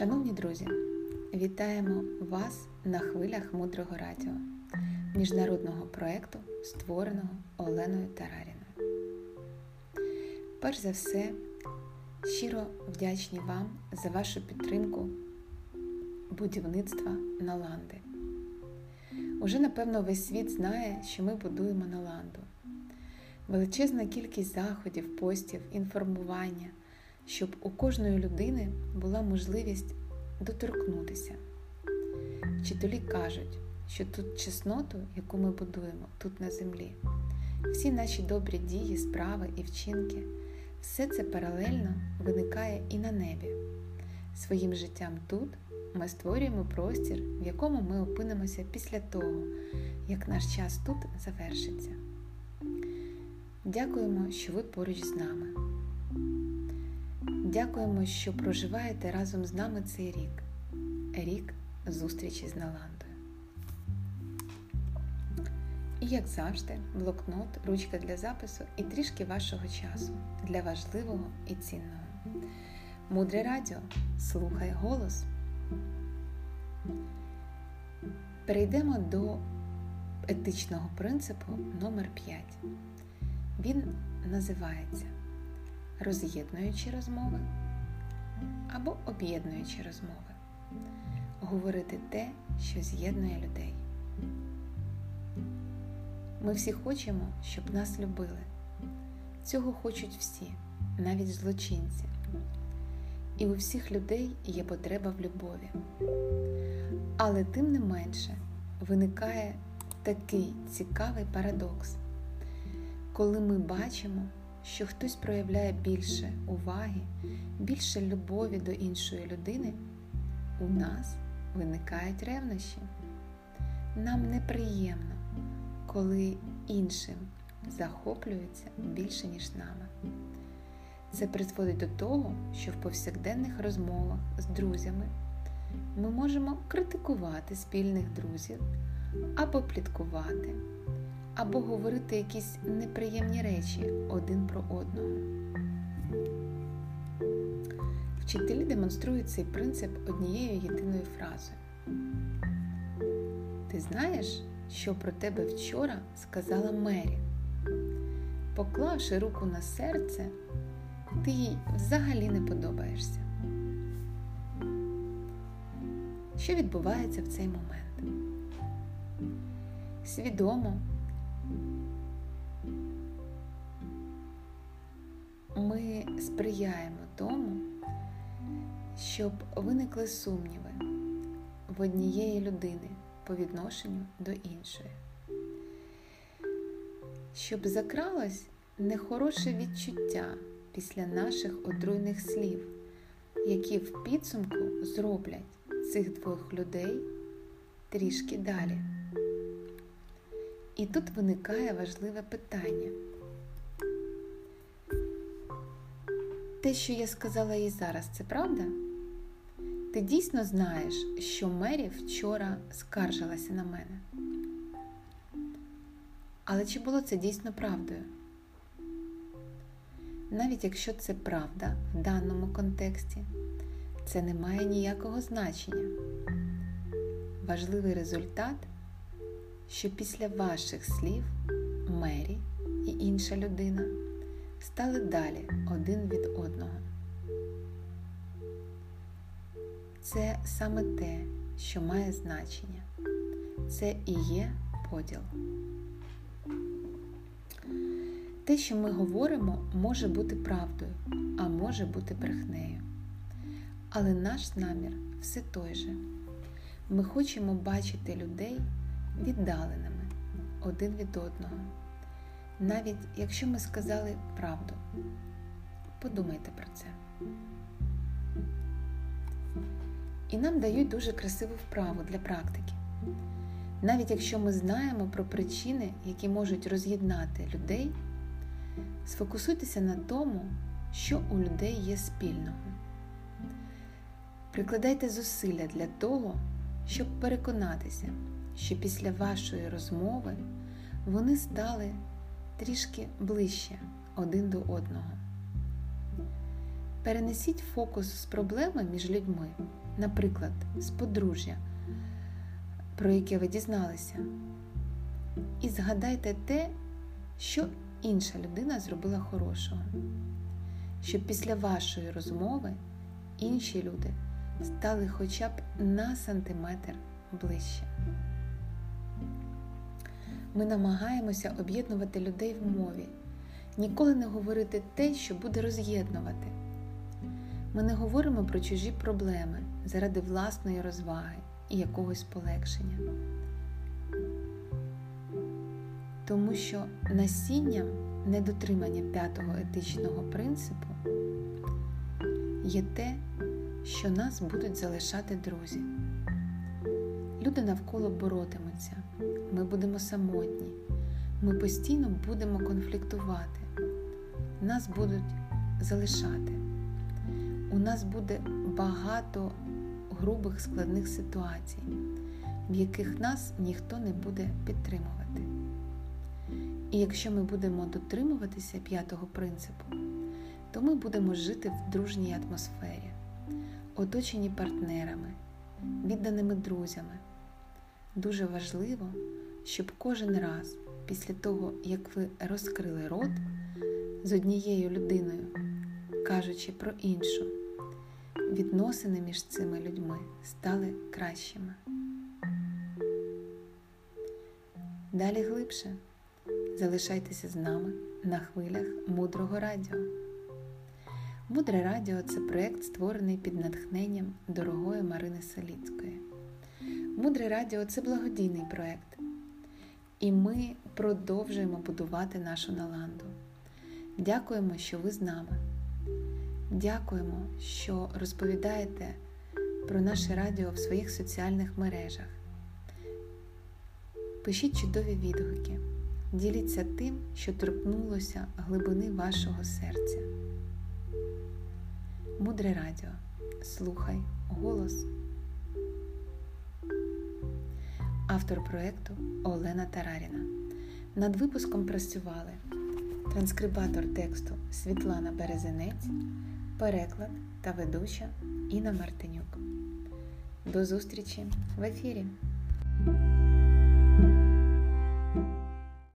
Шановні друзі, вітаємо вас на хвилях мудрого радіо, міжнародного проєкту, створеного Оленою Тараріною. Перш за все, щиро вдячні вам за вашу підтримку будівництва Наланди. Уже, напевно, весь світ знає, що ми будуємо Наланду. Величезна кількість заходів, постів, інформування щоб у кожної людини була можливість доторкнутися. Вчителі кажуть, що тут чесноту, яку ми будуємо тут на землі, всі наші добрі дії, справи і вчинки, все це паралельно виникає і на небі. Своїм життям тут ми створюємо простір, в якому ми опинимося після того, як наш час тут завершиться. Дякуємо, що ви поруч з нами. Дякуємо, що проживаєте разом з нами цей рік, рік зустрічі з Наландою. І, як завжди, блокнот, ручка для запису і трішки вашого часу для важливого і цінного. Мудре радіо. Слухай голос. Перейдемо до етичного принципу номер 5 Він називається роз'єднуючи розмови або об'єднуючи розмови. Говорити те, що з'єднує людей. Ми всі хочемо, щоб нас любили. Цього хочуть всі, навіть злочинці. І у всіх людей є потреба в любові. Але тим не менше виникає такий цікавий парадокс, коли ми бачимо, що хтось проявляє більше уваги, більше любові до іншої людини, у нас виникають ревнощі. Нам неприємно, коли іншим захоплюються більше, ніж нами. Це призводить до того, що в повсякденних розмовах з друзями ми можемо критикувати спільних друзів або пліткувати або говорити якісь неприємні речі один про одного. Вчителі демонструють цей принцип однією єдиною фразою. Ти знаєш, що про тебе вчора сказала Мері? Поклавши руку на серце, ти їй взагалі не подобаєшся. Що відбувається в цей момент? Свідомо ми сприяємо тому, щоб виникли сумніви в однієї людини по відношенню до іншої, щоб закралось нехороше відчуття після наших отруйних слів, які в підсумку зроблять цих двох людей трішки далі. І тут виникає важливе питання. Те, що я сказала їй зараз, це правда? Ти дійсно знаєш, що Мері вчора скаржилася на мене. Але чи було це дійсно правдою? Навіть якщо це правда в даному контексті, це не має ніякого значення. Важливий результат, що після ваших слів Мері і інша людина стали далі один від одного. Це саме те, що має значення. Це і є поділ. Те, що ми говоримо, може бути правдою, а може бути брехнею. Але наш намір все той же. Ми хочемо бачити людей віддаленими один від одного навіть якщо ми сказали правду. Подумайте про це. І нам дають дуже красиву вправу для практики. Навіть якщо ми знаємо про причини, які можуть роз'єднати людей, сфокусуйтеся на тому, що у людей є спільного. Прикладайте зусилля для того, щоб переконатися, що після вашої розмови вони стали трішки ближче один до одного. Перенесіть фокус з проблеми між людьми наприклад, з подружжя, про яке ви дізналися. І згадайте те, що інша людина зробила хорошого, щоб після вашої розмови інші люди стали хоча б на сантиметр ближче. Ми намагаємося об'єднувати людей в мові, ніколи не говорити те, що буде роз'єднувати. Ми не говоримо про чужі проблеми заради власної розваги і якогось полегшення. Тому що насінням недотримання п'ятого етичного принципу є те, що нас будуть залишати друзі. Люди навколо боротимуться, ми будемо самотні, ми постійно будемо конфліктувати, нас будуть залишати. У нас буде багато грубих складних ситуацій, в яких нас ніхто не буде підтримувати. І якщо ми будемо дотримуватися п'ятого принципу, то ми будемо жити в дружній атмосфері, оточені партнерами, відданими друзями. Дуже важливо, щоб кожен раз після того, як ви розкрили рот з однією людиною, кажучи про іншу, відносини між цими людьми стали кращими. Далі глибше залишайтеся з нами на хвилях мудрого радіо. Мудре радіо це проєкт, створений під натхненням дорогої Марини Соліцької. Мудре радіо це благодійний проєкт. І ми продовжуємо будувати нашу наланду. Дякуємо, що ви з нами. Дякуємо, що розповідаєте про наше радіо в своїх соціальних мережах. Пишіть чудові відгуки, діліться тим, що торкнулося глибини вашого серця. Мудре радіо. Слухай голос. Автор проєкту Олена Тараріна. Над випуском працювали транскрибатор тексту Світлана Березенець, переклад та ведуча Інна Мартинюк. До зустрічі в ефірі!